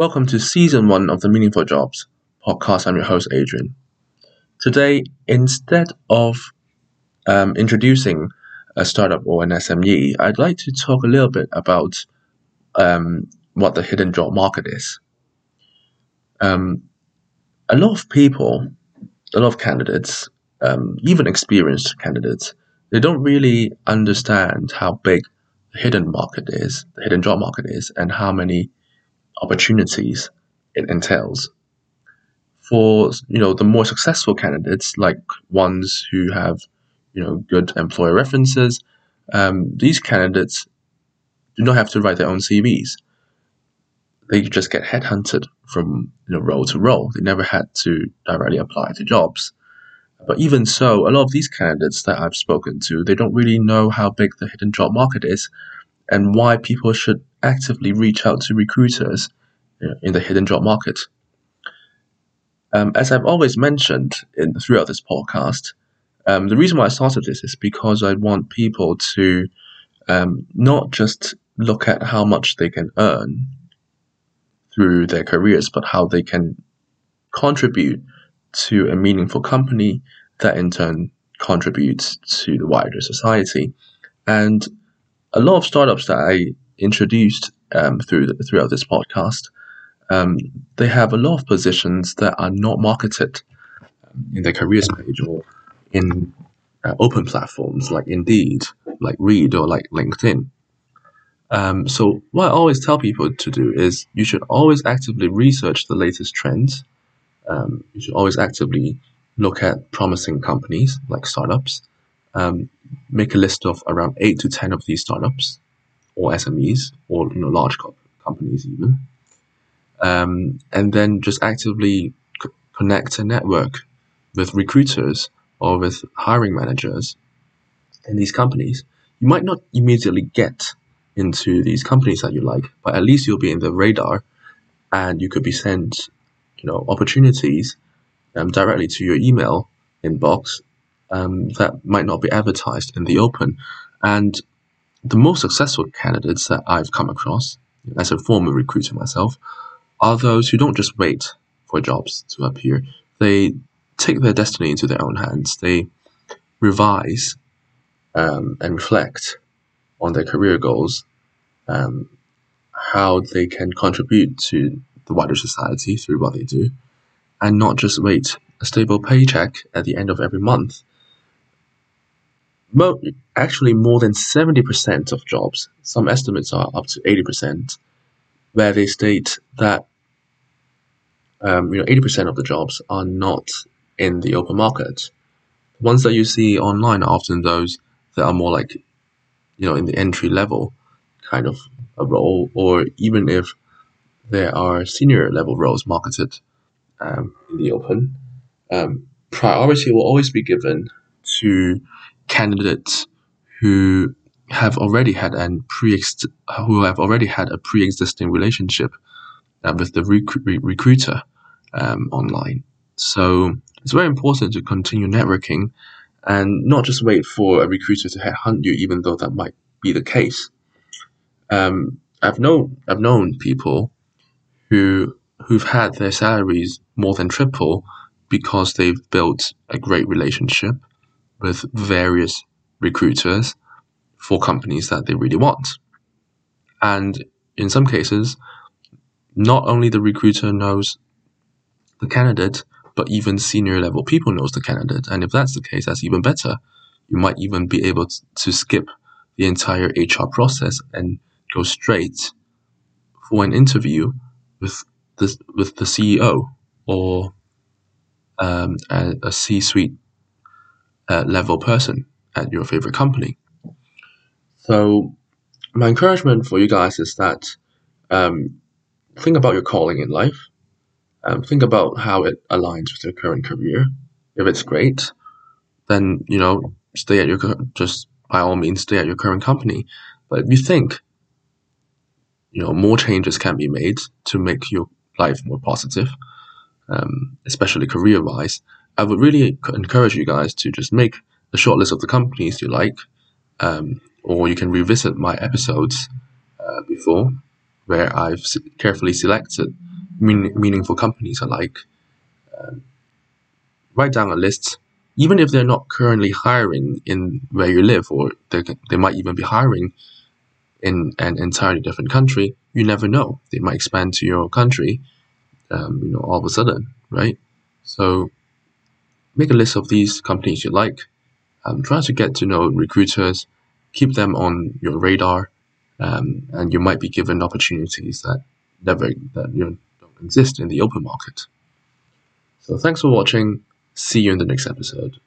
Welcome to season one of the Meaningful Jobs podcast. I'm your host, Adrian. Today, instead of um, introducing a startup or an SME, I'd like to talk a little bit about um, what the hidden job market is. Um, a lot of people, a lot of candidates, um, even experienced candidates, they don't really understand how big the hidden market is, the hidden job market is, and how many opportunities it entails. For you know the more successful candidates, like ones who have you know good employer references, um, these candidates do not have to write their own CVs. They just get headhunted from you know role to role. They never had to directly apply to jobs. But even so, a lot of these candidates that I've spoken to, they don't really know how big the hidden job market is and why people should actively reach out to recruiters in the hidden job market. Um, as I've always mentioned in, throughout this podcast, um, the reason why I started this is because I want people to um, not just look at how much they can earn through their careers, but how they can contribute to a meaningful company that in turn contributes to the wider society. And a lot of startups that I introduced um, through the, throughout this podcast, um, they have a lot of positions that are not marketed um, in their careers page or in uh, open platforms like Indeed, like Reed, or like LinkedIn. Um, so what I always tell people to do is you should always actively research the latest trends. Um, you should always actively look at promising companies like startups. Um, make a list of around eight to ten of these startups or SMEs or you know large co- companies even, um, and then just actively c- connect a network with recruiters or with hiring managers in these companies. You might not immediately get into these companies that you like, but at least you'll be in the radar, and you could be sent, you know, opportunities um, directly to your email inbox um, that might not be advertised in the open. And the most successful candidates that I've come across, as a former recruiter myself, are those who don't just wait for jobs to appear. They take their destiny into their own hands. They revise um, and reflect on their career goals, um, how they can contribute to the wider society through what they do, and not just wait a stable paycheck at the end of every month. Mo- actually, more than 70% of jobs, some estimates are up to 80%, where they state that um, you know 80% of the jobs are not in the open market. The ones that you see online are often those that are more like you know in the entry level kind of a role, or even if there are senior level roles marketed um, in the open, um, priority will always be given to candidates who have already had an pre who have already had a pre-existing relationship uh, with the rec- recruiter um, online. So it's very important to continue networking and not just wait for a recruiter to headhunt you, even though that might be the case. Um, I've known I've known people who who've had their salaries more than triple because they've built a great relationship with various recruiters for companies that they really want. And in some cases, not only the recruiter knows the candidate, but even senior level people knows the candidate. And if that's the case, that's even better. You might even be able to skip the entire HR process and go straight for an interview with the with the CEO or um, a, a C-suite uh, level person at your favorite company. So, my encouragement for you guys is that um, think about your calling in life. Um, think about how it aligns with your current career. If it's great, then you know stay at your just by all means stay at your current company. But if you think you know more changes can be made to make your life more positive, um, especially career wise, I would really encourage you guys to just make a short list of the companies you like, um, or you can revisit my episodes uh, before where I've carefully selected mean, meaningful companies are like. Um, write down a list, even if they're not currently hiring in where you live, or they, they might even be hiring in an entirely different country. You never know; they might expand to your country, um, you know, all of a sudden, right? So, make a list of these companies you like. Um, try to get to know recruiters, keep them on your radar, um, and you might be given opportunities that never that you know, don't exist in the open market. So thanks for watching. See you in the next episode.